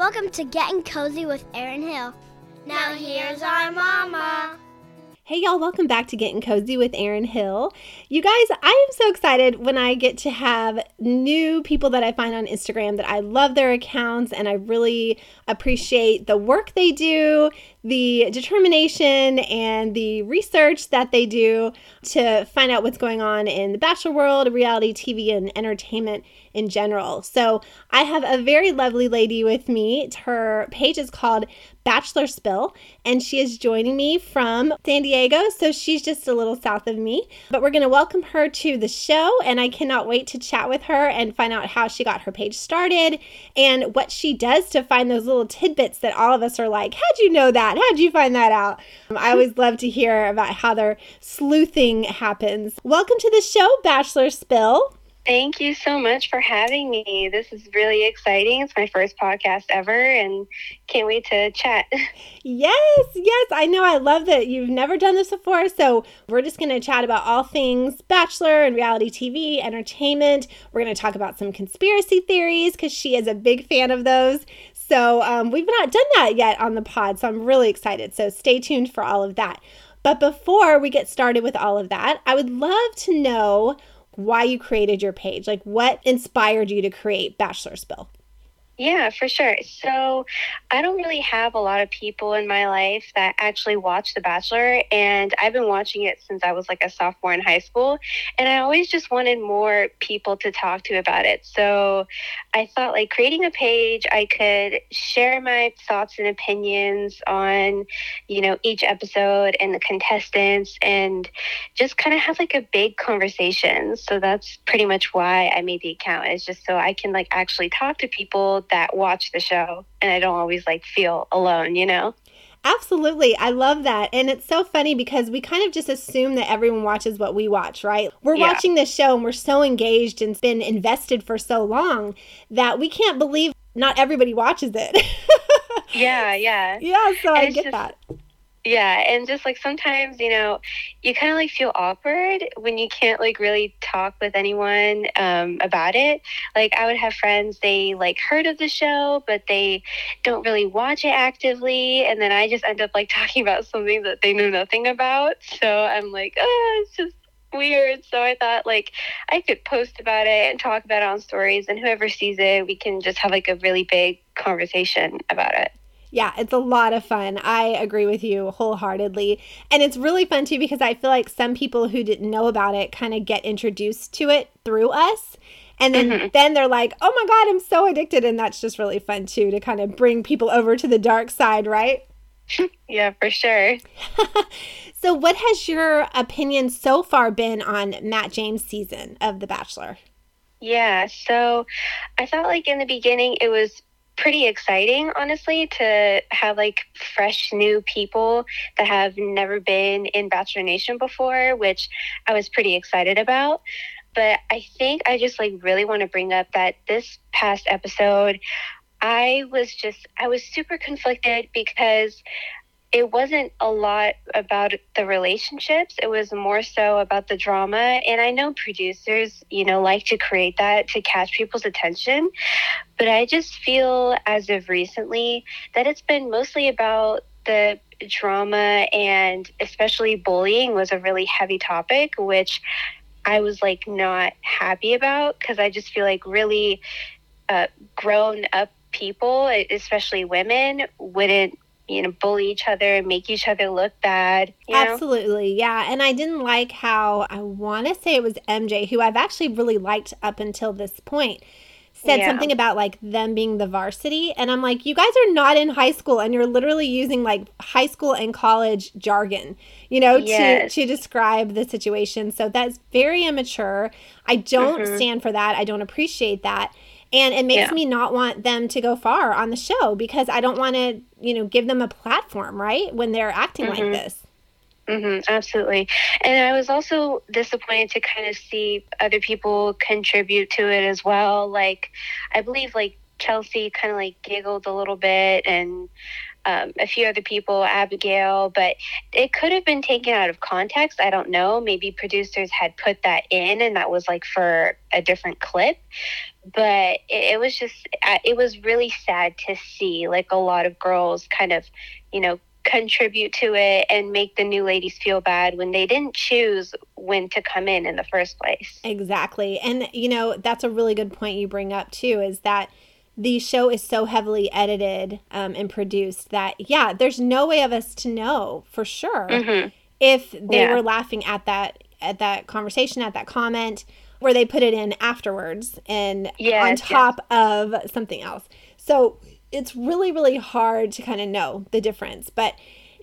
Welcome to Getting Cozy with Erin Hill. Now here's our mama. Hey, y'all, welcome back to Getting Cozy with Erin Hill. You guys, I am so excited when I get to have new people that I find on Instagram that I love their accounts and I really appreciate the work they do, the determination, and the research that they do to find out what's going on in the Bachelor world, reality TV, and entertainment in general. So I have a very lovely lady with me. Her page is called Bachelor Spill, and she is joining me from San Diego. So she's just a little south of me. But we're going to welcome her to the show, and I cannot wait to chat with her and find out how she got her page started and what she does to find those little tidbits that all of us are like, How'd you know that? How'd you find that out? Um, I always love to hear about how their sleuthing happens. Welcome to the show, Bachelor Spill. Thank you so much for having me. This is really exciting. It's my first podcast ever and can't wait to chat. Yes, yes. I know. I love that you've never done this before. So, we're just going to chat about all things Bachelor and reality TV, entertainment. We're going to talk about some conspiracy theories because she is a big fan of those. So, um, we've not done that yet on the pod. So, I'm really excited. So, stay tuned for all of that. But before we get started with all of that, I would love to know why you created your page. Like, what inspired you to create Bachelor Spill? Yeah, for sure. So, I don't really have a lot of people in my life that actually watch The Bachelor, and I've been watching it since I was like a sophomore in high school, and I always just wanted more people to talk to about it. So, I thought like creating a page, I could share my thoughts and opinions on, you know, each episode and the contestants, and just kind of have like a big conversation. So, that's pretty much why I made the account, is just so I can like actually talk to people that watch the show and I don't always like feel alone, you know? Absolutely. I love that. And it's so funny because we kind of just assume that everyone watches what we watch, right? We're yeah. watching this show and we're so engaged and been invested for so long that we can't believe not everybody watches it. yeah, yeah. Yeah, so and I get just, that yeah, and just like sometimes, you know, you kind of like feel awkward when you can't like really talk with anyone um, about it. Like I would have friends, they like heard of the show, but they don't really watch it actively. And then I just end up like talking about something that they know nothing about. So I'm like, oh, it's just weird. So I thought like I could post about it and talk about it on stories, and whoever sees it, we can just have like a really big conversation about it. Yeah, it's a lot of fun. I agree with you wholeheartedly. And it's really fun too because I feel like some people who didn't know about it kind of get introduced to it through us. And then mm-hmm. then they're like, "Oh my god, I'm so addicted." And that's just really fun too to kind of bring people over to the dark side, right? yeah, for sure. so, what has your opinion so far been on Matt James' season of The Bachelor? Yeah, so I thought like in the beginning it was pretty exciting, honestly, to have like fresh new people that have never been in Bachelor Nation before, which I was pretty excited about. But I think I just like really want to bring up that this past episode, I was just, I was super conflicted because it wasn't a lot about the relationships. It was more so about the drama. And I know producers, you know, like to create that to catch people's attention. But I just feel as of recently that it's been mostly about the drama and especially bullying was a really heavy topic, which I was like not happy about because I just feel like really uh, grown up people, especially women, wouldn't you know, bully each other and make each other look bad. Absolutely. Know? Yeah. And I didn't like how I want to say it was MJ, who I've actually really liked up until this point, said yeah. something about like them being the varsity. And I'm like, you guys are not in high school and you're literally using like high school and college jargon, you know, yes. to, to describe the situation. So that's very immature. I don't mm-hmm. stand for that. I don't appreciate that and it makes yeah. me not want them to go far on the show because I don't want to, you know, give them a platform, right? When they're acting mm-hmm. like this. Mm-hmm, absolutely. And I was also disappointed to kind of see other people contribute to it as well. Like, I believe like Chelsea kind of like giggled a little bit and um, a few other people, Abigail, but it could have been taken out of context. I don't know. Maybe producers had put that in and that was like for a different clip. But it, it was just, it was really sad to see like a lot of girls kind of, you know, contribute to it and make the new ladies feel bad when they didn't choose when to come in in the first place. Exactly. And, you know, that's a really good point you bring up, too, is that the show is so heavily edited um, and produced that, yeah, there's no way of us to know for sure Mm-hmm. if they Yeah. were laughing at that at that conversation at that comment where they put it in afterwards and on Yes, top of something else so it's really really hard to kind of know the difference but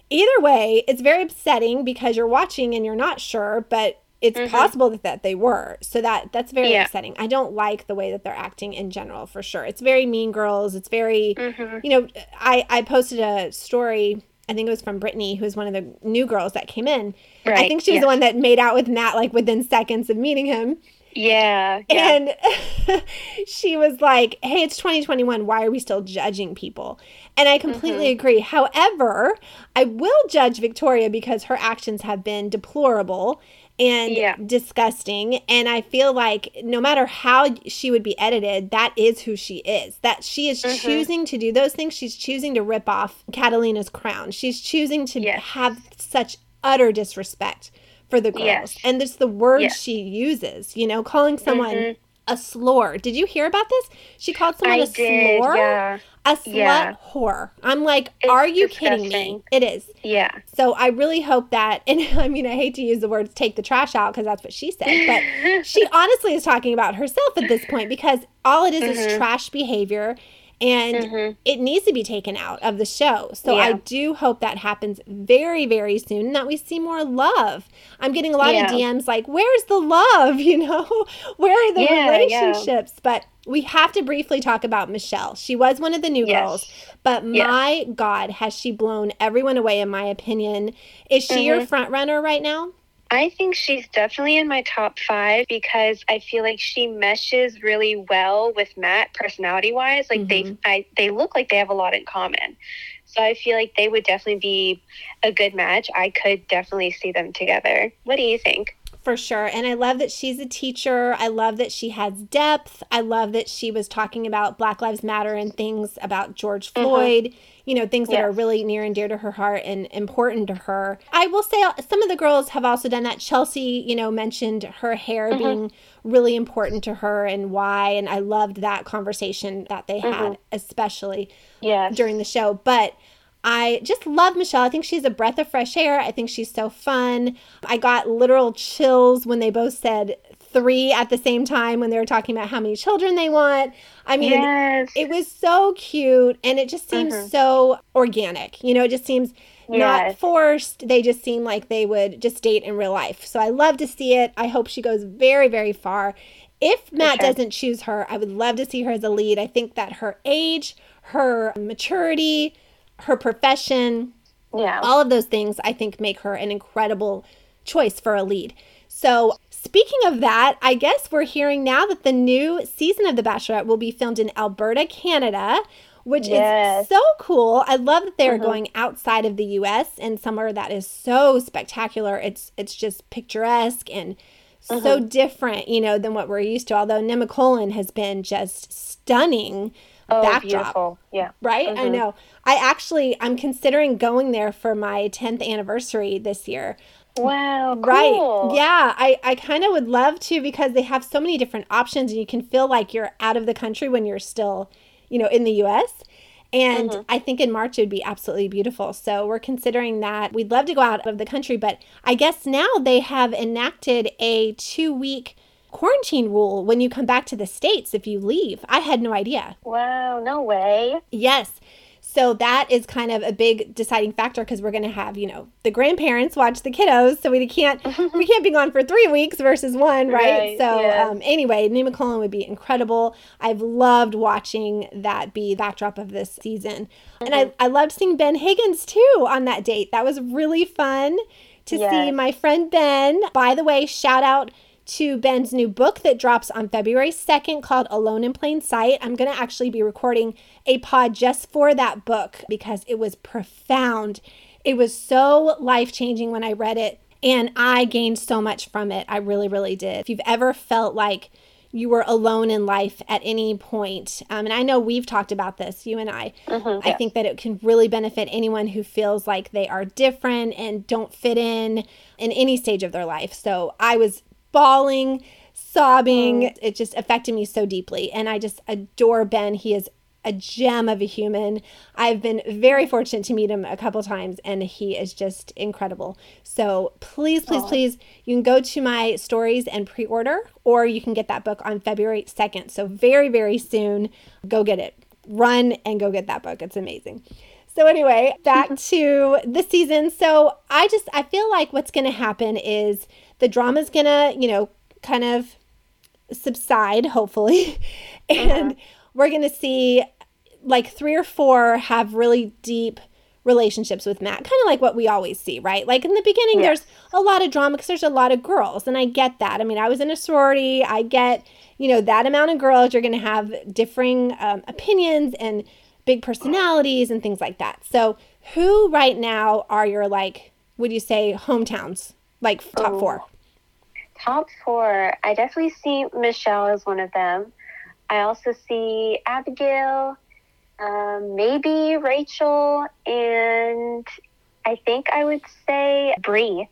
either way it's very upsetting because you're watching and you're not sure but it's possible that, that they were so that that's very Mm-hmm. Yeah. upsetting i don't like the way that they're acting in general for sure it's very mean girls it's very Mm-hmm. you know i i posted a story i think it was from brittany who was one of the new girls that came in i think she was yes. the one that made out with Matt like within seconds of meeting him Yeah. Yeah. and she was like, Hey, it's 2021. Why are we still judging people? And I completely Mm-hmm. agree. However, I will judge Victoria because her actions have been deplorable and Yeah. disgusting. And I feel like no matter how she would be edited, that is who she is. That she is Mm-hmm. choosing to do those things. She's choosing to rip off Catalina's crown. She's choosing to Yes. have such utter disrespect for the girls. Yes. And it's the words Yes. she uses, you know, calling someone Mhm. a slore. Did you hear about this? She called someone I a did. slore, Yeah. a slut Yeah. whore. I'm like, It's are you kidding me? It is. Yeah. So I really hope that, and I mean, I hate to use the words "take the trash out" because that's what she said, but she honestly is talking about herself at this point because all it is is Mm-hmm. trash behavior, and it needs to be taken out of the show. So I do hope that happens very, very soon, and that we see more love. I'm getting a lot Yeah. of DMs like, "Where's the love?" You know, where are the Yeah, yeah. relationships? But we have to briefly talk about Michelle. She was one of the new Yes. girls, but Yes. my God, has she blown everyone away? In my opinion, is she your Mm-hmm. front runner right now? I think she's definitely in my top five because I feel like she meshes really well with Matt personality wise. Like Mm-hmm. they, I, they look like they have a lot in common. So I feel like they would definitely be a good match. I could definitely see them together. What do you think? For sure. And I love that she's a teacher. I love that she has depth. I love that she was talking about Black Lives Matter and things about George Floyd, you know, things that are. Really near and dear to her heart and important to her. I will say uh, some of the girls have also done that. Chelsea, you know, mentioned her hair Mm-hmm. being really important to her and why. And I loved that conversation that they Mm-hmm. had, especially Yes. during the show. But I just love Michelle. I think she's a breath of fresh air. I think she's so fun. I got literal chills when they both said three at the same time when they were talking about how many children they want. I mean, yes. it was so cute and it just seems mm-hmm. so organic. You know, it just seems not forced. They just seem like they would just date in real life. So I love to see it. I hope she goes very, very far. If Matt sure. doesn't choose her, I would love to see her as a lead. I think that her age, her maturity, her profession, yeah. all of those things I think make her an incredible choice for a lead. So, speaking of that, I guess we're hearing now that the new season of The Bachelorette will be filmed in Alberta, Canada, which Yes. is so cool. I love that they're mm-hmm. going outside of the US and somewhere that is so spectacular. It's it's just picturesque and so mm-hmm. different, you know, than what we're used to. Although Nemacolin has been just stunning oh, backdrop beautiful. Yeah. right? I mm-hmm. know. I actually I'm considering going there for my 10th anniversary this year. Wow. Cool. Right. Yeah, I I kind of would love to because they have so many different options and you can feel like you're out of the country when you're still, you know, in the US. And mm-hmm. I think in March it would be absolutely beautiful. So we're considering that. We'd love to go out of the country, but I guess now they have enacted a 2-week quarantine rule when you come back to the states if you leave. I had no idea. Wow. No way. Yes. So that is kind of a big deciding factor because we're going to have, you know, the grandparents watch the kiddos, so we can't we can't be gone for three weeks versus one, right? Right, so yeah. um, anyway, Nemacolin would be incredible. I've loved watching that be backdrop of this season, and Mm-hmm. I I loved seeing Ben Higgins too on that date. That was really fun to see my friend Ben. By the way, shout out to Ben's new book that drops on February 2nd called Alone in Plain Sight. I'm going to actually be recording a pod just for that book because it was profound. It was so life changing when I read it, and I gained so much from it. I really, really did. If you've ever felt like you were alone in life at any point, um, and I know we've talked about this, you and I, Mm-hmm, I think that it can really benefit anyone who feels like they are different and don't fit in in any stage of their life. So I was bawling, sobbing. Oh. It just affected me so deeply. And I just adore Ben. He is a gem of a human. I've been very fortunate to meet him a couple times, and he is just incredible. So please, please, please, you can go to my stories and pre order, or you can get that book on February 2nd. So very, very soon. Go get it. Run and go get that book. It's amazing. So anyway, back to the season. So I just I feel like what's going to happen is the drama's to, you know, kind of subside hopefully. And we're going to see like three or four have really deep relationships with Matt, kind of like what we always see, right? Like in the beginning, there's a lot of drama because there's a lot of girls, and I get that. I mean, I was in a sorority, I get, you know, that amount of girls, you're going to have differing um, opinions and big personalities and things like that. So, who right now are your like, would you say hometowns, like top Oh. four? Top four, I definitely see Michelle as one of them. I also see Abigail, um, maybe Rachel, and I think I would say Bree.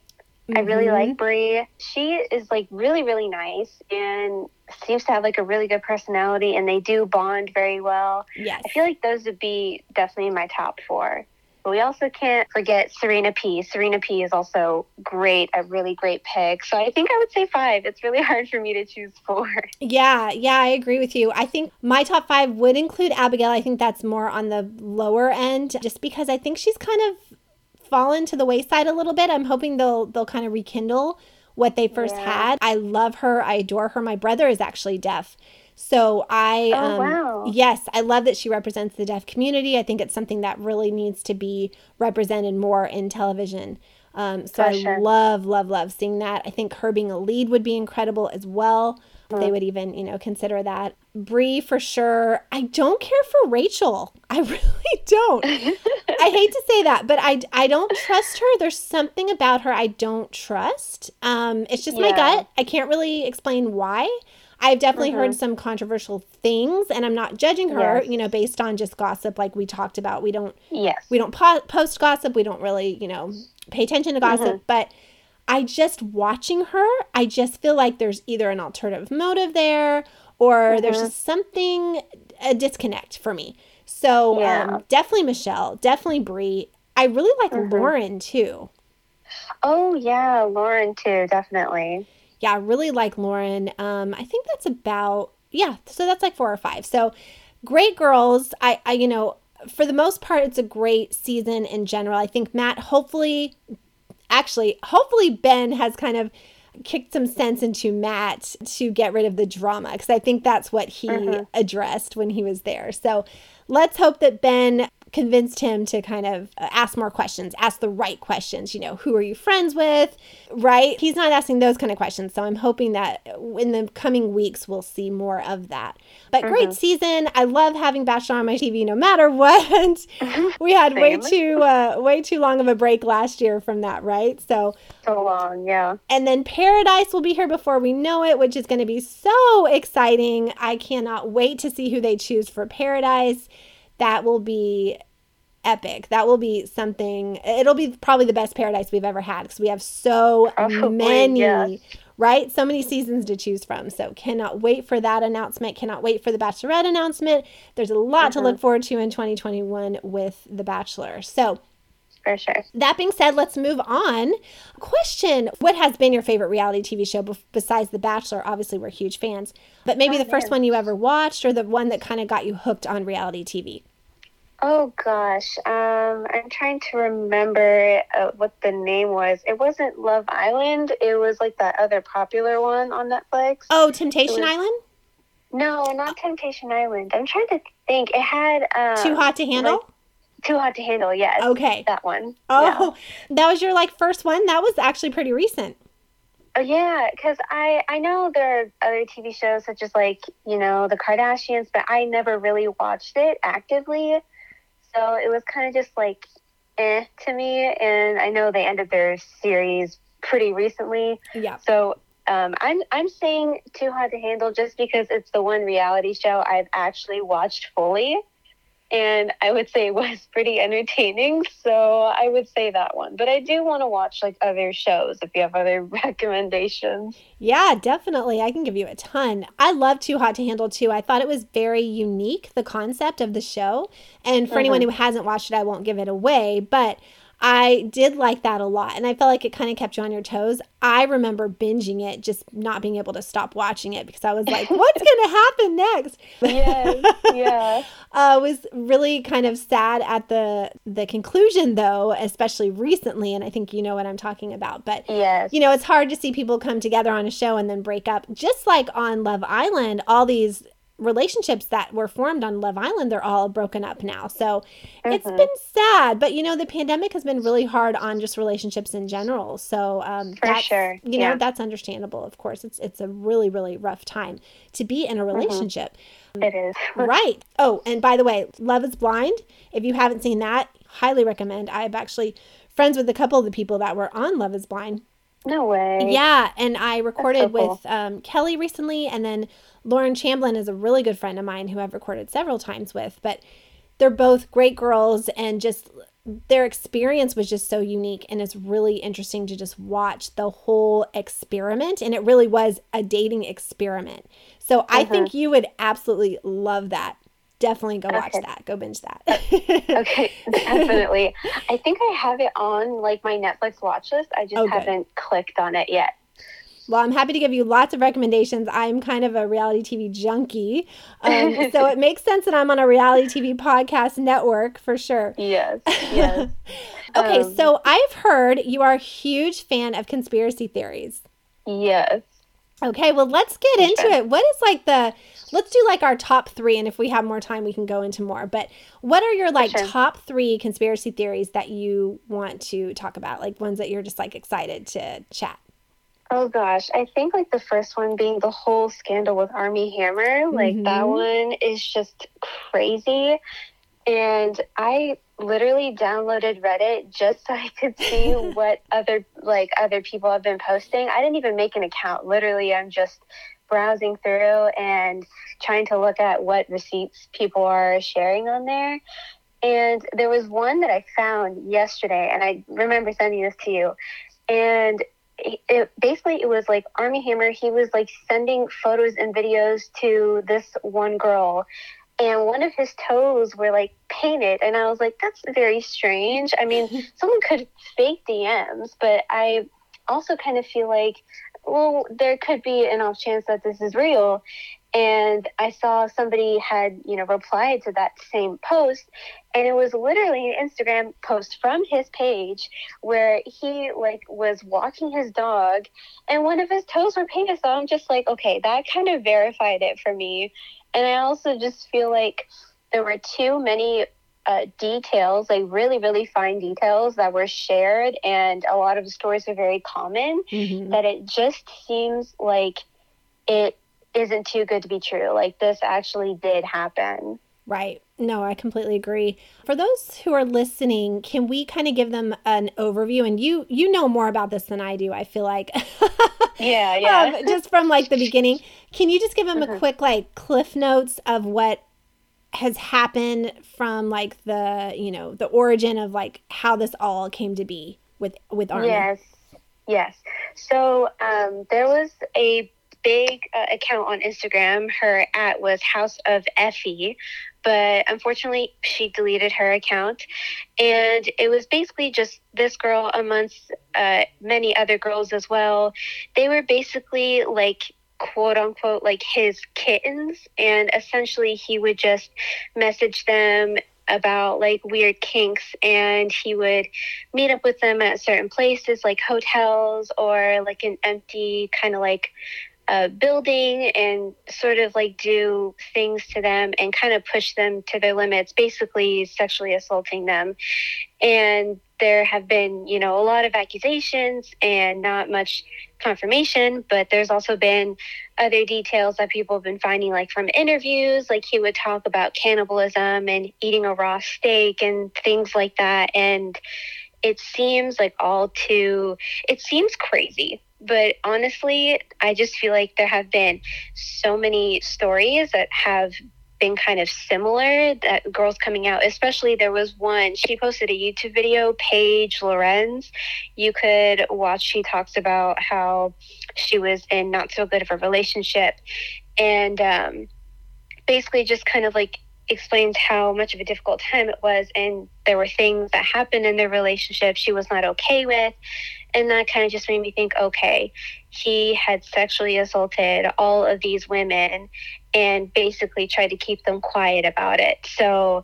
I really Mhm. like Bree. She is like really, really nice and seems to have like a really good personality, and they do bond very well. Yes. I feel like those would be definitely my top four. But we also can't forget Serena P. Serena P is also great, a really great pick. So I think I would say five. It's really hard for me to choose four. Yeah, yeah, I agree with you. I think my top five would include Abigail. I think that's more on the lower end, just because I think she's kind of fallen to the wayside a little bit. I'm hoping they'll they'll kind of rekindle what they first Yeah. had. I love her. I adore her. My brother is actually deaf. So I Oh, um, wow. yes, I love that she represents the deaf community. I think it's something that really needs to be represented more in television. Um, so I love, love, love seeing that. I think her being a lead would be incredible as well. They would even, you know, consider that. Brie for sure. I don't care for Rachel. I really don't. I hate to say that, but I, I don't trust her. There's something about her I don't trust. Um, it's just my gut. I can't really explain why. I've definitely Mm-hmm. heard some controversial things, and I'm not judging her. Yes. You know, based on just gossip, like we talked about. We don't yes. we don't po- post gossip. We don't really, you know, pay attention to gossip. Mm-hmm. But I just watching her, I just feel like there's either an alternative motive there or there's Mm-hmm. just something a disconnect for me. So Yeah. um, definitely Michelle, definitely Brie. I really like Mm-hmm. Lauren too. Oh, yeah. Lauren, too. Definitely. Yeah, I really like Lauren. Um, I think that's about yeah. So that's like four or five. So great girls. I, I you know for the most part it's a great season in general. I think Matt hopefully actually hopefully Ben has kind of kicked some sense into Matt to get rid of the drama because I think that's what he addressed when he was there. So let's hope that Ben convinced him to kind of uh, ask more questions, ask the right questions. You know, who are you friends with? Right? He's not asking those kind of questions. So I'm hoping that in the coming weeks we'll see more of that. But great season. I love having Bachelor on my TV no matter what. we had way too uh, way too long of a break last year from that, right? So So long. Yeah. and then Paradise will be here before we know it, which is going to be so exciting. I cannot wait to see who they choose for Paradise. That will be epic. That will be something. It'll be probably the best Paradise we've ever had because we have so Probably, many, yes. right? So many seasons to choose from. So cannot wait for that announcement. Cannot wait for the Bachelorette announcement. There's a lot to look mm-hmm. forward to in 2021 with The Bachelor. So For sure. that being said, let's move on. Question What has been your favorite reality TV show bef- besides The Bachelor? Obviously, we're huge fans, but maybe Oh, the first one you ever watched or the one that kind of got you hooked on reality TV? Oh gosh, um, I'm trying to remember uh, what the name was. It wasn't Love Island. It was like that other popular one on Netflix. Oh, Temptation was- Island? No, not Temptation Island. I'm trying to think. It had um, Too Hot to Handle? like- Too Hot to Handle. Yes. Okay. That one. Oh, that was your like first one? That was actually pretty recent. Oh yeah, because I I know there are other TV shows such as like you know the Kardashians, but I never really watched it actively, so it was kind of just like eh to me. And I know they ended their series pretty recently, Yeah. so um, I'm I'm saying Too Hot to Handle just because it's the one reality show I've actually watched fully, and I would say it was pretty entertaining. So I would say that one. But I do want to watch like other shows if you have other recommendations. Yeah, definitely. I can give you a ton. I love Too Hot to Handle too. I thought it was very unique, the concept of the show. And for anyone mm-hmm. who hasn't watched it, I won't give it away, but I did like that a lot. And I felt like it kind of kept you on your toes. I remember binging it, just not being able to stop watching it because I was like, what's going to happen next? Yes, yeah. uh, was really kind of sad at the the conclusion though especially recently and i think you know what i'm talking about but Yes. you know it's hard to see people come together on a show and then break up just like on love island all these relationships that were formed on love island they're all broken up now so it's Mhm. been sad but you know the pandemic has been really hard on just relationships in general so um For that's, sure, you know yeah. that's understandable of course it's it's a really really rough time to be in a Mm-hmm. relationship It is. right. Oh, and by the way, Love is Blind. If you haven't seen that, highly recommend. I've actually friends with a couple of the people that were on Love is Blind. No way. Yeah, and I recorded cool. with um, Kelly recently, and then Lauren Chamblin is a really good friend of mine who I've recorded several times with. But they're both great girls, and just their experience was just so unique, and it's really interesting to just watch the whole experiment. And it really was a dating experiment. So I think you would absolutely love that. Definitely go watch Okay. that. Go binge that. Okay, definitely. I think I have it on like my Netflix watch list. I just Oh, haven't clicked on it yet. Well, I'm happy to give you lots of recommendations. I'm kind of a reality TV junkie. Um, so it makes sense that I'm on a reality TV podcast network for sure. Yes. Yes. Okay, Um, so I've heard you are a huge fan of conspiracy theories. yes. Okay, well, let's get into it. What is like the, let's do like our top three, and if we have more time, we can go into more. But what are your like Sure. top three conspiracy theories that you want to talk about? Like ones that you're just like excited to chat? Oh gosh, I think like the first one being the whole scandal with Armie Hammer, like that Mhm. one is just crazy. And I literally downloaded Reddit just so I could see what other like other people have been posting. I didn't even make an account. Literally, I'm just browsing through and trying to look at what receipts people are sharing on there. And there was one that I found yesterday, and I remember sending this to you. And it, it basically it was like Armie Hammer. He was like sending photos and videos to this one girl, and one of his toes were like painted, and I was like, that's very strange. I mean, someone could fake DMs, but I also kind of feel like, well, there could be an off chance that this is real. And I saw somebody had, you know, replied to that same post, and it was literally an Instagram post from his page where he like was walking his dog, and one of his toes were painted. So I'm just like, okay, that kind of verified it for me. And I also just feel like there were too many uh, details, like really, really fine details that were shared, and a lot of the stories are very common. Mhm. That it just seems like it isn't too good to be true. Like this actually did happen. Right. No, I completely agree. For those who are listening, can we kind of give them an overview? And you you know more about this than I do. I feel like Yeah, yeah. um, just from like the beginning. Can you just give them a Mhm. quick like cliff notes of what has happened from like the you know the origin of like how this all came to be with with Armie? Yes, yes. So um, there was a big uh, account on Instagram. Her at was House of Effie, but unfortunately she deleted her account, and it was basically just this girl amongst uh, many other girls as well. They were basically like quote unquote like his kittens. And essentially he would just message them about like weird kinks. And he would meet up with them at certain places like hotels or like an empty kind of like uh, building and sort of like do things to them and kind of push them to their limits, basically sexually assaulting them. And there have been, you know, a lot of accusations and not much confirmation, but there's also been other details that people have been finding, like from interviews. Like he would talk about cannibalism and eating a raw steak and things like that. And it seems like all too, it seems crazy. But honestly, I just feel like there have been so many stories that have been kind of similar that girls coming out especially there was one she posted a youtube video paige lorenz. You could watch she talks about how she was in not so good of a relationship and um, basically just kind of like explains how much of a difficult time it was and there were things that happened in their relationship she was not okay with and that kind of just made me think okay he had sexually assaulted all of these women and basically tried to keep them quiet about it so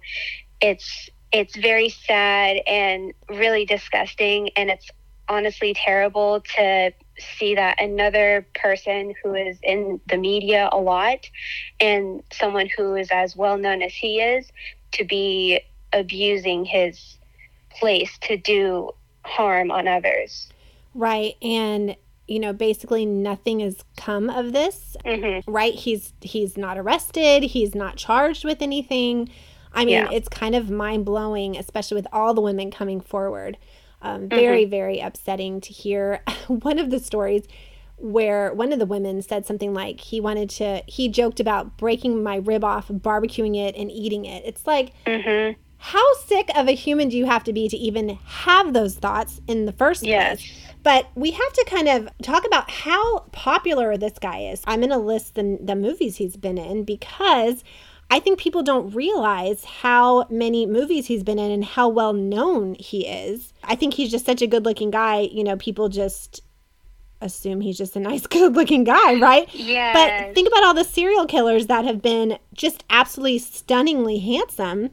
it's it's very sad and really disgusting and it's honestly terrible to see that another person who is in the media a lot and someone who is as well known as he is to be abusing his place to do harm on others. Right. And you know basically nothing has come of this mm-hmm. right he's he's not arrested he's not charged with anything i mean Yeah. it's kind of mind-blowing especially with all the women coming forward um, very very upsetting to hear one of the stories where one of the women said something like he wanted to he joked about breaking my rib off barbecuing it and eating it it's like Mm-hmm. How sick of a human do you have to be to even have those thoughts in the first Yes. place but we have to kind of talk about how popular this guy is. I'm going to list the, the movies he's been in because I think people don't realize how many movies he's been in and how well known he is. I think he's just such a good looking guy. You know, people just assume he's just a nice, good looking guy, right? Yes. But think about all the serial killers that have been just absolutely stunningly handsome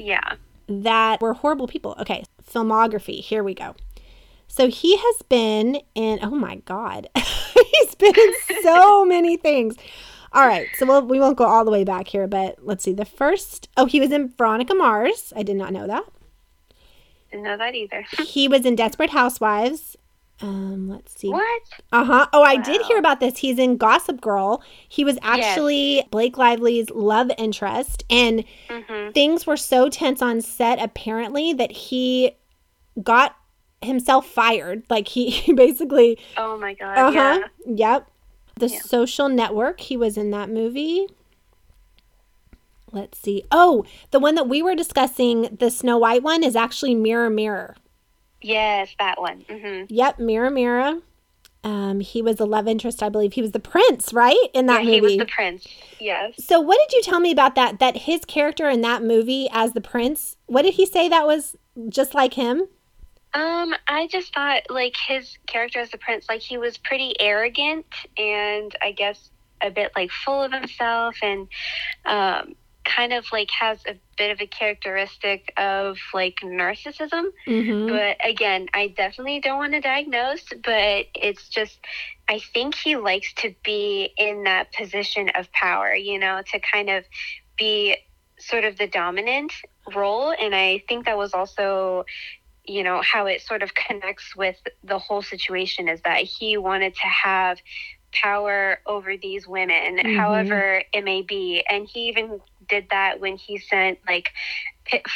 yeah. that were horrible people. Okay, filmography. Here we go. So he has been in, oh my God, he's been in so many things. All right, so we'll, we won't go all the way back here, but let's see. The first, oh, he was in Veronica Mars. I did not know that. Didn't know that either. He was in Desperate Housewives. Um, let's see. what? Uh huh. Oh, I did hear about this. He's in Gossip Girl. He was actually Blake Lively's love interest, and Mm-hmm. things were so tense on set apparently that he got himself fired. Like he, he basically, Oh my god. uh huh, Yeah. yep. The Yeah. Social Network. He was in that movie. Let's see. Oh, the one that we were discussing, the Snow White one, is actually Mirror Mirror. Yes, that one. Mm-hmm. Yep, Mirror Mirror. Um, he was the love interest, I believe. He was the prince, right? In that yeah, movie. he was the prince. Yes. so, what did you tell me about that? That his character in that movie as the prince, what did he say that was just like him? Um, I just thought like his character as the prince, like he was pretty arrogant and I guess a bit like full of himself and um kind of like has a bit of a characteristic of like narcissism. Mm-hmm. But again, I definitely don't want to diagnose, but it's just I think he likes to be in that position of power, you know, to kind of be sort of the dominant role and I think that was also you know how it sort of connects with the whole situation is that he wanted to have power over these women Mhm. however it may be and he even did that when he sent like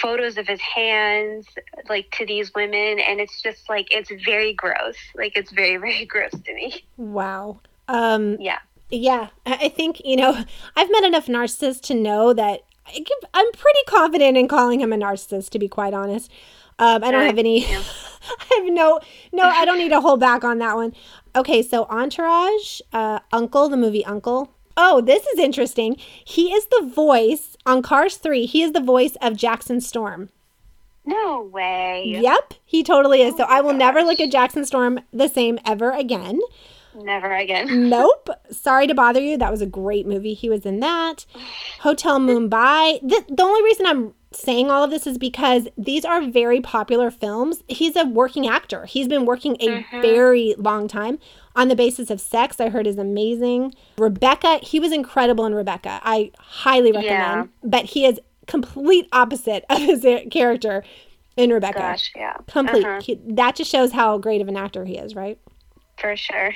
photos of his hands like to these women and it's just like it's very gross like it's very very gross to me Wow. Um, yeah yeah, I think, you know, I've met enough narcissists to know that I give, I'm pretty confident in calling him a narcissist, to be quite honest. Um, I don't have any, yeah. I have no, no, I don't need to hold back on that one. Okay, so Entourage, uh, Uncle, the movie Uncle. Oh, this is interesting. He is the voice on Cars 3. He is the voice of Jackson Storm. no way Yep, he totally is. Oh so Oh my I will never look at Jackson Storm the same ever again. never again Nope. Sorry to bother you. That was a great movie. He was in that. Hotel Mumbai. The, the only reason I'm saying all of this is because these are very popular films. He's a working actor. He's been working a Mhm. very long time. On the basis of sex, I heard is amazing. Rebecca, he was incredible in Rebecca. I highly recommend. Yeah. But he is complete opposite of his character in Rebecca. Gosh, yeah. Complete. Uh-huh. He- that just shows how great of an actor he is, right? For sure.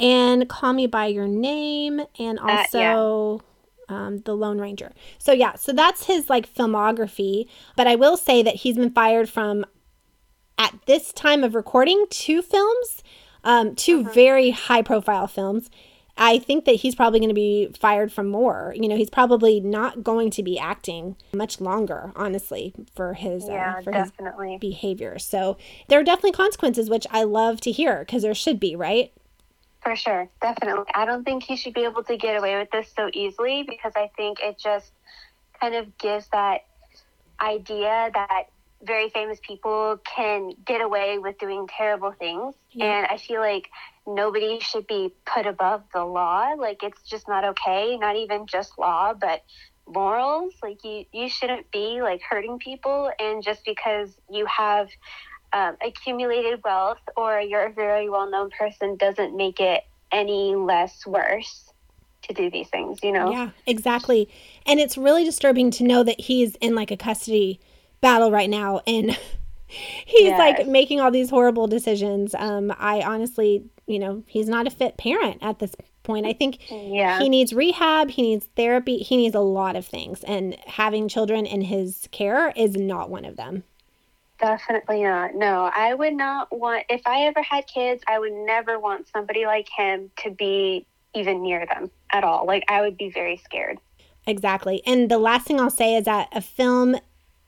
and Call Me by Your Name, and Uh, also um, The Lone Ranger. So yeah, so that's his like filmography. But I will say that he's been fired from at this time of recording two films, um, 2 Mm-hmm. very high profile films. I think that he's probably going to be fired from more. You know, he's probably not going to be acting much longer, honestly, for his Yeah, uh, for his definitely. behavior. So there are definitely consequences, which I love to hear because there should be, right? For sure, definitely. I don't think he should be able to get away with this so easily because I think it just kind of gives that idea that very famous people can get away with doing terrible things. Yeah. And I feel like nobody should be put above the law. Like it's just not okay, not even just law, but morals. Like you, you shouldn't be like hurting people. And just because you have um, accumulated wealth or you're a very well known person doesn't make it any less worse to do these things, you know? Yeah, exactly. And it's really disturbing to know that he's in like a custody battle right now and he's like making all these horrible decisions. Um I honestly, you know, he's not a fit parent at this point. I think Yeah. he needs rehab, he needs therapy, he needs a lot of things and having children in his care is not one of them. Definitely not. No, I would not want, if I ever had kids, I would never want somebody like him to be even near them at all. Like, I would be very scared. Exactly. And the last thing I'll say is that a film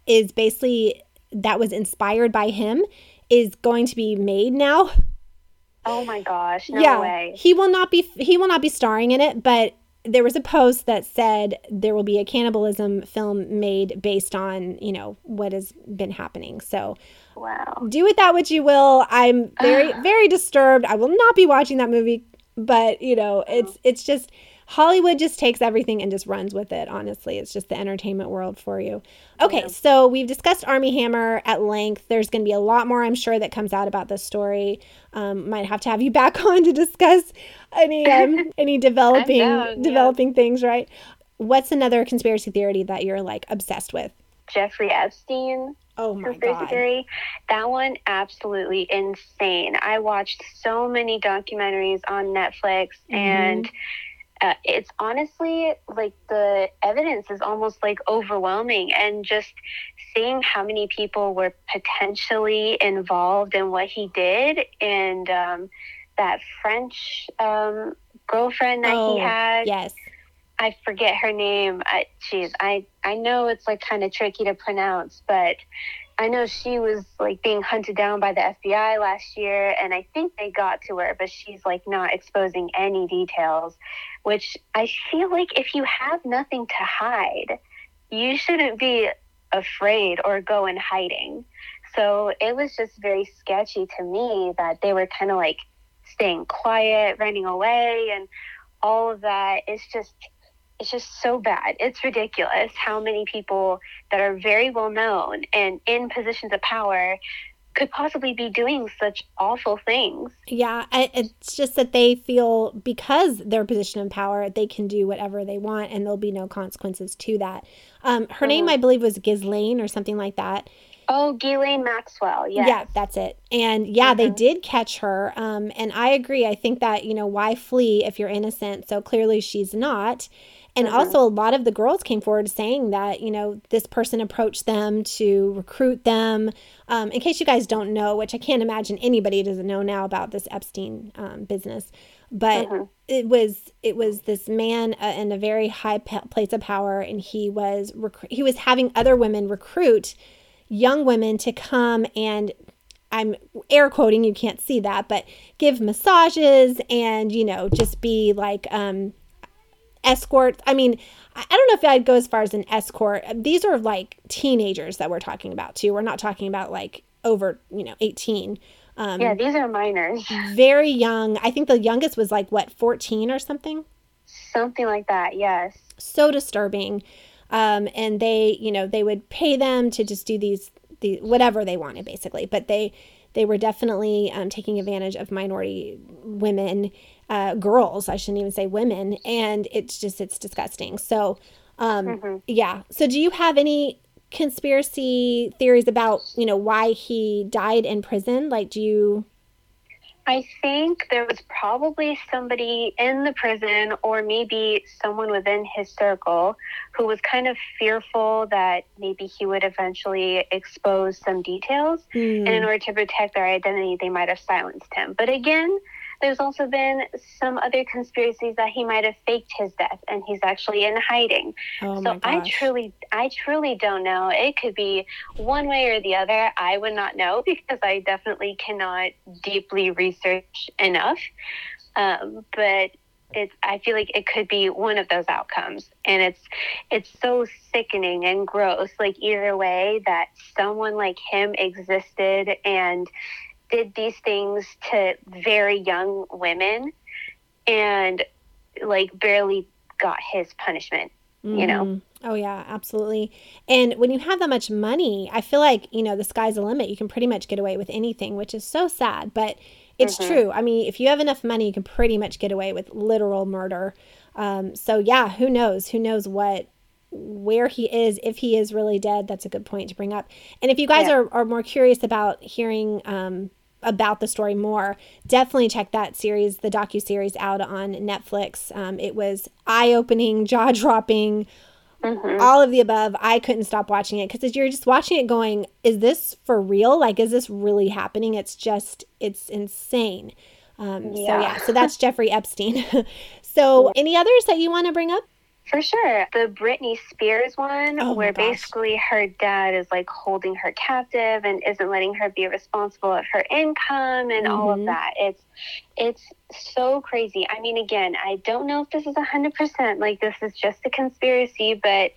is basically that was inspired by him is going to be made now. Oh my gosh, no yeah. way. He will not be he will not be starring in it, but there was a post that said there will be a cannibalism film made based on, you know, what has been happening. So Wow. do with that what you will. I'm very very disturbed. I will not be watching that movie, but you know, it's it's just Hollywood just takes everything and just runs with it, honestly. It's just the entertainment world for you. Okay, Yeah. so we've discussed Armie Hammer at length. There's going to be a lot more, I'm sure, that comes out about this story. Um, might have to have you back on to discuss any um, any developing down, yeah. developing things, right? What's another conspiracy theory that you're like obsessed with? Jeffrey Epstein. Oh my conspiracy god. theory. That one absolutely insane. I watched so many documentaries on Netflix Mm-hmm. and uh, it's honestly like the evidence is almost like overwhelming and just seeing how many people were potentially involved in what he did and um, that French um, girlfriend that Oh, he had. Yes. I forget her name. I, geez, I I know it's like kind of tricky to pronounce, but I know she was like being hunted down by the FBI last year, and I think they got to her, but she's like not exposing any details. Which I feel like if you have nothing to hide, you shouldn't be afraid or go in hiding. So it was just very sketchy to me that they were kind of like staying quiet, running away, and all of that. It's just it's just so bad. It's ridiculous how many people that are very well known and in positions of power could possibly be doing such awful things. Yeah, it's just that they feel because their position of power, they can do whatever they want, and there'll be no consequences to that. Um, her name, Mhm. I believe, was Ghislaine or something like that. Oh, Ghislaine Maxwell. Yes. Yeah, that's it. And yeah, they Mhm. did catch her. Um, and I agree. I think that you know why flee if you're innocent? So clearly she's not. And Mhm. also, a lot of the girls came forward saying that you know this person approached them to recruit them. Um, in case you guys don't know, which I can't imagine anybody doesn't know now about this Epstein um, business, but Mhm. it was it was this man uh, in a very high pa- place of power, and he was recru- he was having other women recruit young women to come and I'm air quoting, you can't see that, but give massages and, you know, just be like um escort. I mean, I I don't know if I'd go as far as an escort. These are like teenagers that we're talking about too. We're not talking about like over, you know, 18. Um, Yeah, these are minors. very young. I think the youngest was like what, 14 or something? Something like that. Yes. so disturbing um, and they you know they would pay them to just do these the whatever they wanted basically but they they were definitely um, taking advantage of minority women uh, girls i shouldn't even say women and it's just it's disgusting so um, Mhm. yeah so do you have any conspiracy theories about, you know, why he died in prison? Like, do you I think there was probably somebody in the prison or maybe someone within his circle who was kind of fearful that maybe he would eventually expose some details. Mm. And in order to protect their identity, they might have silenced him. But again, there's also been some other conspiracies that he might have faked his death and he's actually in hiding. Oh so I truly I truly don't know. It could be one way or the other. I would not know because I definitely cannot deeply research enough. Um, but it's I feel like it could be one of those outcomes and it's it's so sickening and gross like either way that someone like him existed and did these things to very young women and like barely got his punishment, mm-hmm. you know? Mm-hmm. Oh, yeah, absolutely. And when you have that much money, I feel like, you know, the sky's the limit. You can pretty much get away with anything, which is so sad, but it's mm-hmm. true. I mean, if you have enough money, you can pretty much get away with literal murder. Um, so, yeah, who knows? Who knows what where he is, if he is really dead, that's a good point to bring up. And if you guys yeah. are, are more curious about hearing um, about the story more, definitely check that series, the docu series, out on Netflix. Um, it was eye opening, jaw dropping, mm-hmm. all of the above. I couldn't stop watching it because you're just watching it, going, "Is this for real? Like, is this really happening?" It's just, it's insane. Um, yeah. So yeah, so that's Jeffrey Epstein. so any others that you want to bring up? For sure. The Britney Spears one, oh where basically her dad is like holding her captive and isn't letting her be responsible of her income and mm-hmm. all of mm-hmm. that. It's it's so crazy. I mean, again, I don't know if this is 100% like this is just a conspiracy, but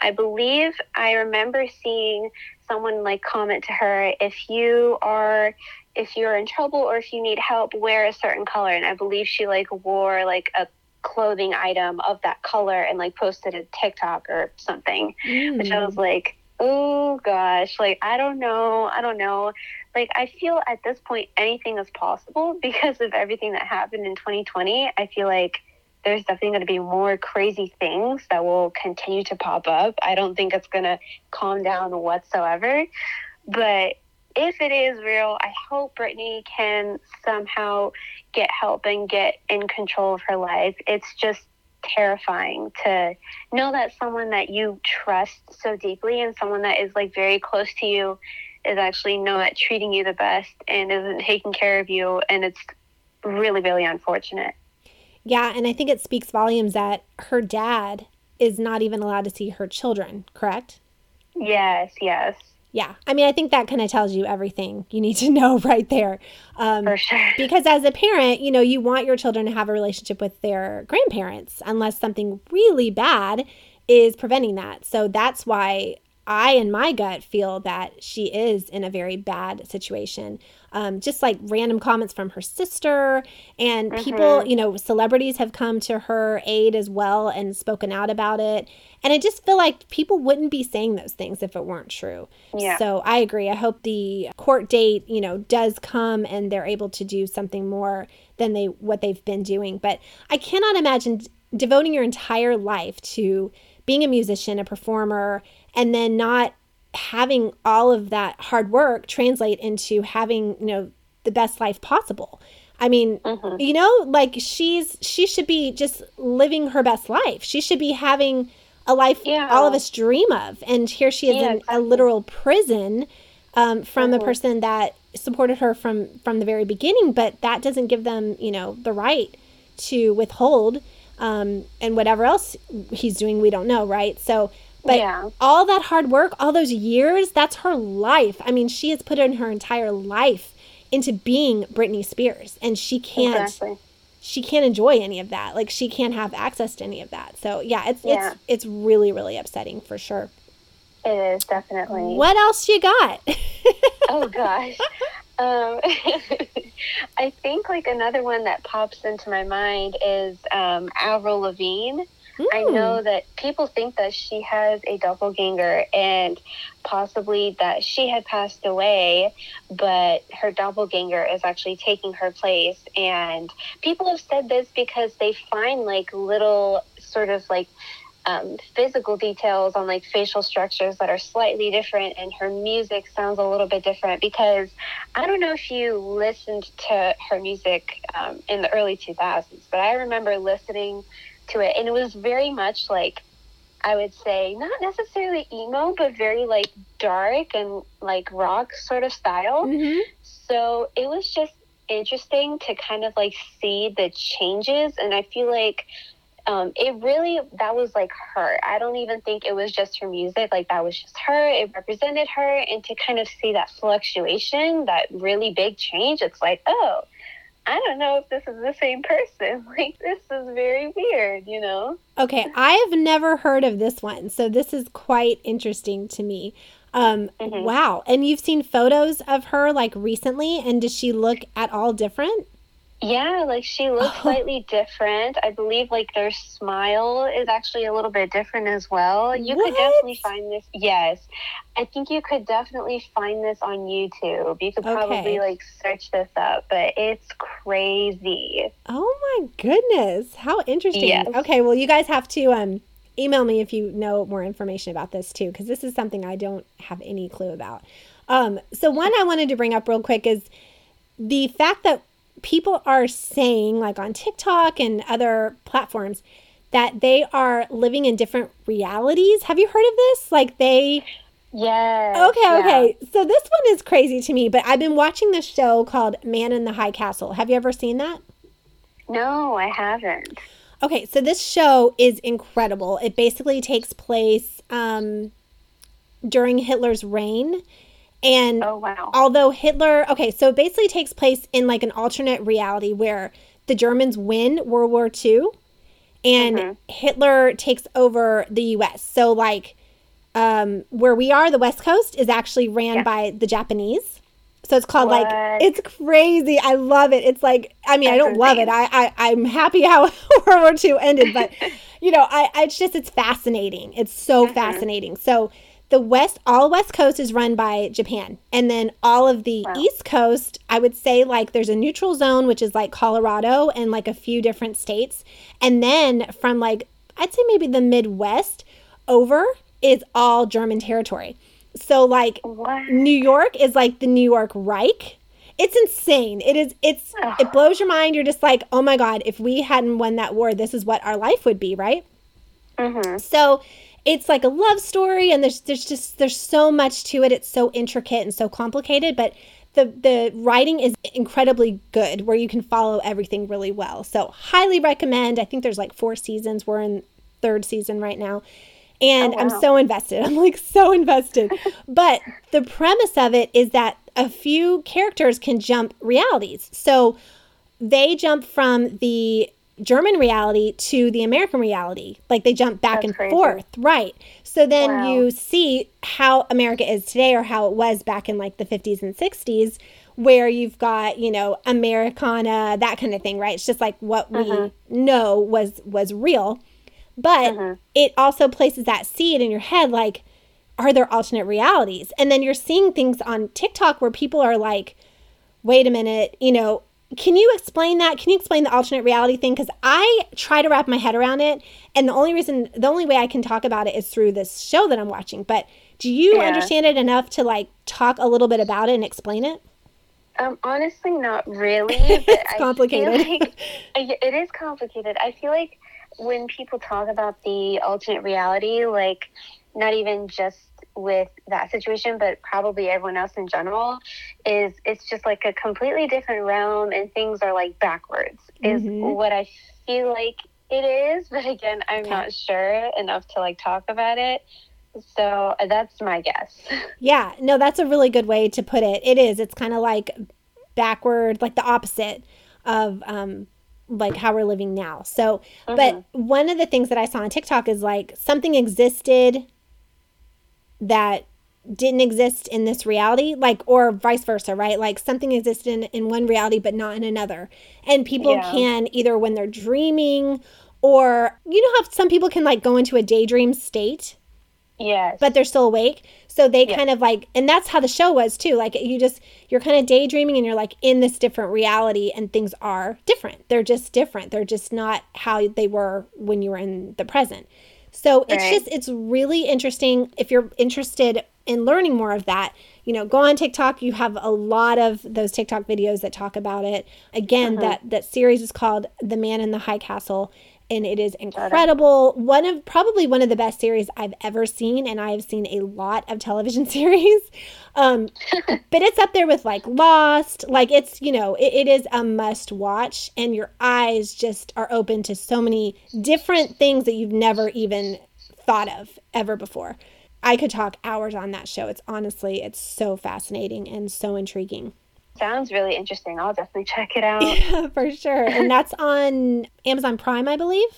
I believe I remember seeing someone like comment to her if you are if you're in trouble or if you need help wear a certain color and i believe she like wore like a clothing item of that color and like posted a TikTok or something, mm. which I was mm. like, oh gosh, like I don't know, I don't know. Like I feel at this point anything is possible because of everything that happened in 2020. I feel like there's definitely going to be more crazy things that will continue to pop up. I don't think it's going to calm down whatsoever. But if it is real, I hope Britney can somehow get help and get in control of her life. It's just terrifying to know that someone that you trust so deeply and someone that is like very close to you is actually not treating you the best and isn't taking care of you and it's really really unfortunate. Yeah, and I think it speaks volumes that her dad is not even allowed to see her children, correct? Yes, yes. Yeah. I mean, I think that kind of tells you everything you need to know right there. Um, For sure. Because as a parent, you know, you want your children to have a relationship with their grandparents unless something really bad is preventing that. So that's why I, in my gut, feel that she is in a very bad situation. Um, just like random comments from her sister, and mm-hmm. people, you know, celebrities have come to her aid as well and spoken out about it. And I just feel like people wouldn't be saying those things if it weren't true. Yeah. So I agree. I hope the court date, you know, does come and they're able to do something more than they what they've been doing. But I cannot imagine devoting your entire life to being a musician, a performer, and then not having all of that hard work translate into having, you know, the best life possible. I mean, mm-hmm. you know, like she's she should be just living her best life. She should be having a life yeah. all of us dream of. And here she is yeah, in exactly. a literal prison um, from mm-hmm. a person that supported her from from the very beginning, but that doesn't give them, you know, the right to withhold um, and whatever else he's doing, we don't know, right? So but yeah. all that hard work, all those years, that's her life. I mean, she has put in her entire life into being Britney Spears, and she can't. Exactly. She can't enjoy any of that. Like she can't have access to any of that. So yeah, it's yeah. it's it's really really upsetting for sure. It is definitely. What else you got? oh gosh. Um, I think like another one that pops into my mind is um, Avril Lavigne. I know hmm. that people think that she has a doppelganger and possibly that she had passed away, but her doppelganger is actually taking her place. And people have said this because they find like little sort of like um, physical details on like facial structures that are slightly different, and her music sounds a little bit different because I don't know if you listened to her music um, in the early 2000s, but I remember listening to it, and it was very much like I would say not necessarily emo, but very like dark and like rock sort of style. Mm-hmm. So it was just interesting to kind of like see the changes, and I feel like um, it really that was like her. I don't even think it was just her music; like that was just her. It represented her, and to kind of see that fluctuation, that really big change, it's like, oh, I don't know if this is the same person. Like this is very weird, you know. Okay, I have never heard of this one, so this is quite interesting to me. Um, Mhm. Wow, and you've seen photos of her like recently, and does she look at all different? Yeah, like she looks Oh. slightly different. I believe like their smile is actually a little bit different as well. You What? could definitely find this. Yes. I think you could definitely find this on YouTube. You could probably Okay. like search this up, but it's crazy. Oh my goodness, how interesting! Yes. Okay, well, you guys have to um, email me if you know more information about this too, because this is something I don't have any clue about. Um, so one I wanted to bring up real quick is the fact that people are saying, like on TikTok and other platforms, that they are living in different realities. Have you heard of this? Like they Yes. Okay, yeah. okay. So this one is crazy to me, but I've been watching this show called Man in the High Castle. Have you ever seen that? No, I haven't. Okay, so this show is incredible. It basically takes place um, during Hitler's reign. And Oh wow. although Hitler, okay, so it basically takes place in like an alternate reality where the Germans win World War II and Mhm. Hitler takes over the US. So, like, um, where we are, the West Coast is actually ran Yeah. by the Japanese. So it's called like it's crazy. I love it. It's like I mean I don't love it. I, I I'm happy how World War II ended, but you know I, I it's just it's fascinating. It's so Mhm. fascinating. So the west all west coast is run by japan. And then all of the Wow. east coast i would say like there's a neutral zone which is like colorado and like a few different states. And then from like i'd say maybe the midwest over is all german territory. So like What? new york is like the new york reich. It's insane. It is it's it blows your mind. You're just like oh my god if we hadn't won that war this is what our life would be right? Mhm. so it's like a love story and there's there's just there's so much to it. It's so intricate and so complicated, but the the writing is incredibly good where you can follow everything really well. So highly recommend. I think there's like four seasons. We're in third season right now. And Oh, I'm so invested. I'm like so invested. but the premise of it is that a few characters can jump realities. So they jump from the German reality to the American reality. Like they jump back That's and crazy. forth. Right. So then Wow. you see how America is today or how it was back in like the 50s and 60s, where you've got, you know, Americana, that kind of thing, right? It's just like what we Mhm. know was was real. But Mhm. it also places that seed in your head like, are there alternate realities? And then you're seeing things on TikTok where people are like, wait a minute, you know, can you explain that? Can you explain the alternate reality thing? Because I try to wrap my head around it. And the only reason, the only way I can talk about it is through this show that I'm watching. But do you Yeah. understand it enough to like talk a little bit about it and explain it? Um, honestly, not really. It's complicated. Like, it is complicated. I feel like when people talk about the alternate reality, like not even just with that situation, but probably everyone else in general, is it's just like a completely different realm, and things are like backwards. Is Mhm. what I feel like it is. But again, I'm Okay. not sure enough to like talk about it. So uh, that's my guess. Yeah, no, that's a really good way to put it. It is. It's kind of like backward, like the opposite of um like how we're living now. So, but Mhm. one of the things that I saw on TikTok is like something existed that didn't exist in this reality, like or vice versa, right? Like something existed in, in one reality but not in another. And people Yeah. can either when they're dreaming or you know how some people can like go into a daydream state yes. but they're still awake. So they Yeah. kind of like, and that's how the show was too. Like you just, you're kind of daydreaming and you're like in this different reality and things are different. They're just different. They're just not how they were when you were in the present. So it's right. just, it's really interesting. If you're interested in learning more of that, you know, go on TikTok. You have a lot of those TikTok videos that talk about it. Again, mm-hmm. that that series is called The Man in the High Castle and it is incredible. One of probably one of the best series I've ever seen, and I have seen a lot of television series. Um, but it's up there with like Lost. Like it's you know it, it is a must watch, and your eyes just are open to so many different things that you've never even thought of ever before. I could talk hours on that show. It's honestly it's so fascinating and so intriguing sounds really interesting. I'll definitely check it out. Yeah, for sure. and that's on Amazon Prime, I believe.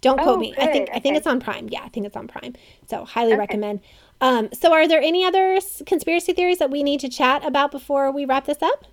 Don't quote oh, me. Good. I think okay. I think it's on Prime. Yeah, I think it's on Prime. So highly okay. recommend. Um, so are there any other conspiracy theories that we need to chat about before we wrap this up?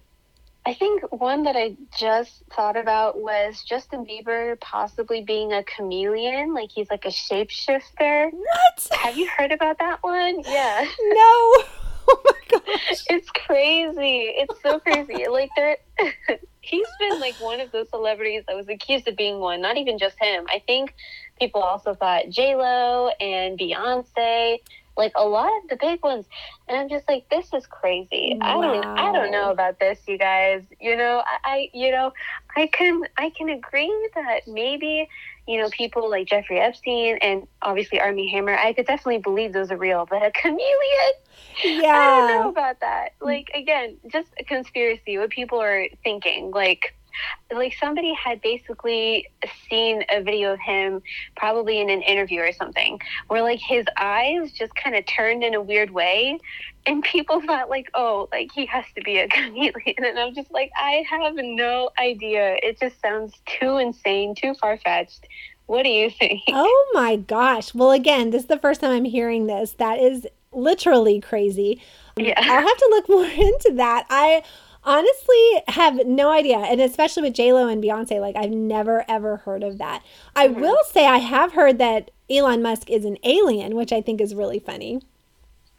I think one that I just thought about was Justin Bieber possibly being a chameleon, like he's like a shapeshifter. What? Have you heard about that one? Yeah. No. Oh my gosh. It's crazy. It's so crazy. like there he's been like one of those celebrities that was accused of being one, not even just him. I think people also thought J Lo and Beyonce, like a lot of the big ones. And I'm just like, this is crazy. Wow. I don't I don't know about this, you guys. You know, I, I you know, I can I can agree that maybe you know, people like Jeffrey Epstein and obviously Armie Hammer, I could definitely believe those are real. But a chameleon, yeah, I don't know about that. Like again, just a conspiracy. What people are thinking, like like somebody had basically seen a video of him probably in an interview or something where like his eyes just kind of turned in a weird way and people thought like oh like he has to be a chameleon and i'm just like i have no idea. It just sounds too insane too far-fetched. What do you think? Oh my gosh. Well again this is the first time i'm hearing this. That is literally crazy. Yeah. I'll have to look more into that. I honestly have no idea. And especially with Lo and Beyonce, like I've never ever heard of that. I mm-hmm. will say I have heard that Elon Musk is an alien, which I think is really funny.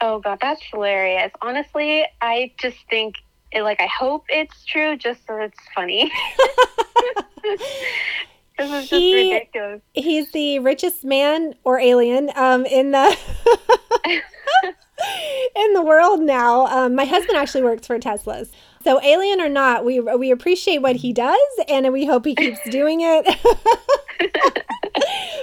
Oh god, that's hilarious. Honestly, I just think like I hope it's true just so it's funny. this is just he, ridiculous. He's the richest man or alien um, in the in the world now. Um, my husband actually works for Tesla's. So, alien or not, we we appreciate what he does, and we hope he keeps doing it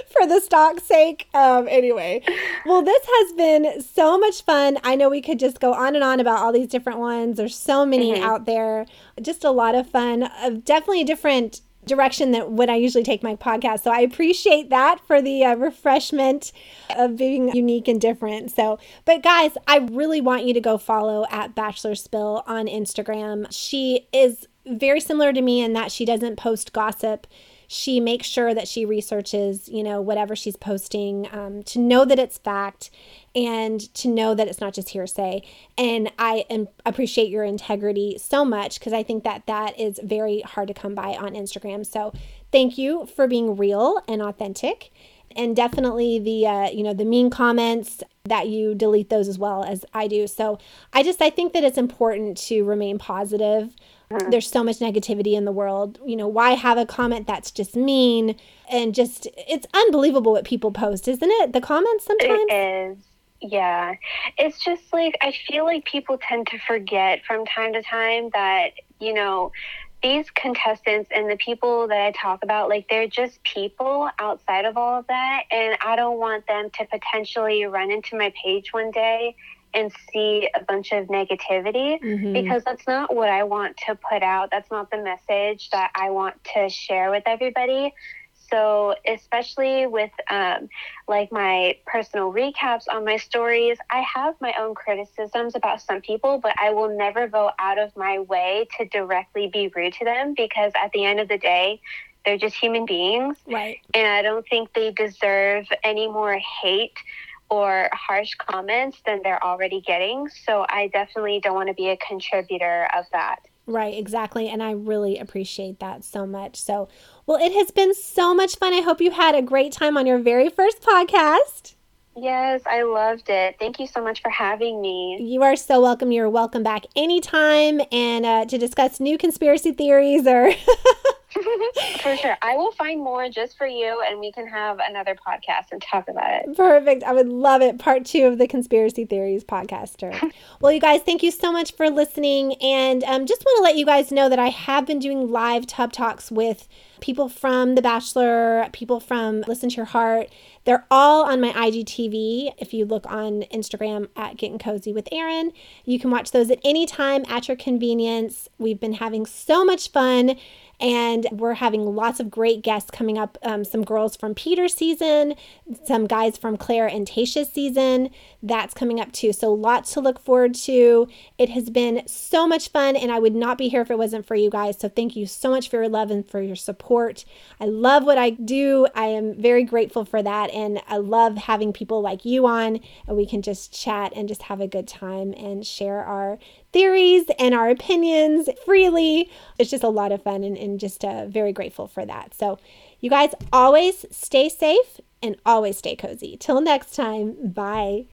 for the stock's sake. Um, anyway, well, this has been so much fun. I know we could just go on and on about all these different ones. There's so many mm-hmm. out there. Just a lot of fun. Uh, definitely a different direction that when I usually take my podcast. So I appreciate that for the uh, refreshment of being unique and different. So, but guys, I really want you to go follow at Bachelor Spill on Instagram. She is very similar to me in that she doesn't post gossip she makes sure that she researches, you know, whatever she's posting um, to know that it's fact and to know that it's not just hearsay. And I am, appreciate your integrity so much because I think that that is very hard to come by on Instagram. So thank you for being real and authentic. And definitely the uh, you know the mean comments that you delete those as well as I do. So I just I think that it's important to remain positive Mm-hmm. There's so much negativity in the world. You know, why have a comment that's just mean and just it's unbelievable what people post, isn't it? The comments sometimes. It is. Yeah. It's just like I feel like people tend to forget from time to time that, you know, these contestants and the people that I talk about, like they're just people outside of all of that. And I don't want them to potentially run into my page one day and see a bunch of negativity mm-hmm. because that's not what I want to put out. That's not the message that I want to share with everybody. So, especially with um, like my personal recaps on my stories, I have my own criticisms about some people, but I will never go out of my way to directly be rude to them because at the end of the day, they're just human beings. Right. And I don't think they deserve any more hate or harsh comments than they're already getting. So I definitely don't want to be a contributor of that. Right, exactly. And I really appreciate that so much. So, well, it has been so much fun. I hope you had a great time on your very first podcast. Yes, I loved it. Thank you so much for having me. You are so welcome. You're welcome back anytime and uh, to discuss new conspiracy theories or for sure. I will find more just for you and we can have another podcast and talk about it. Perfect. I would love it. Part two of the Conspiracy Theories podcaster. well, you guys, thank you so much for listening. And um, just want to let you guys know that I have been doing live tub talks with people from The Bachelor, people from Listen to Your Heart. They're all on my IGTV. If you look on Instagram at Getting Cozy with Erin, you can watch those at any time at your convenience. We've been having so much fun. And we're having lots of great guests coming up. Um, some girls from Peter's season, some guys from Claire and Tayshia's season. That's coming up too. So lots to look forward to. It has been so much fun, and I would not be here if it wasn't for you guys. So thank you so much for your love and for your support. I love what I do. I am very grateful for that. And I love having people like you on, and we can just chat and just have a good time and share our theories and our opinions freely. It's just a lot of fun and, and just uh, very grateful for that. So, you guys always stay safe and always stay cozy. Till next time, bye.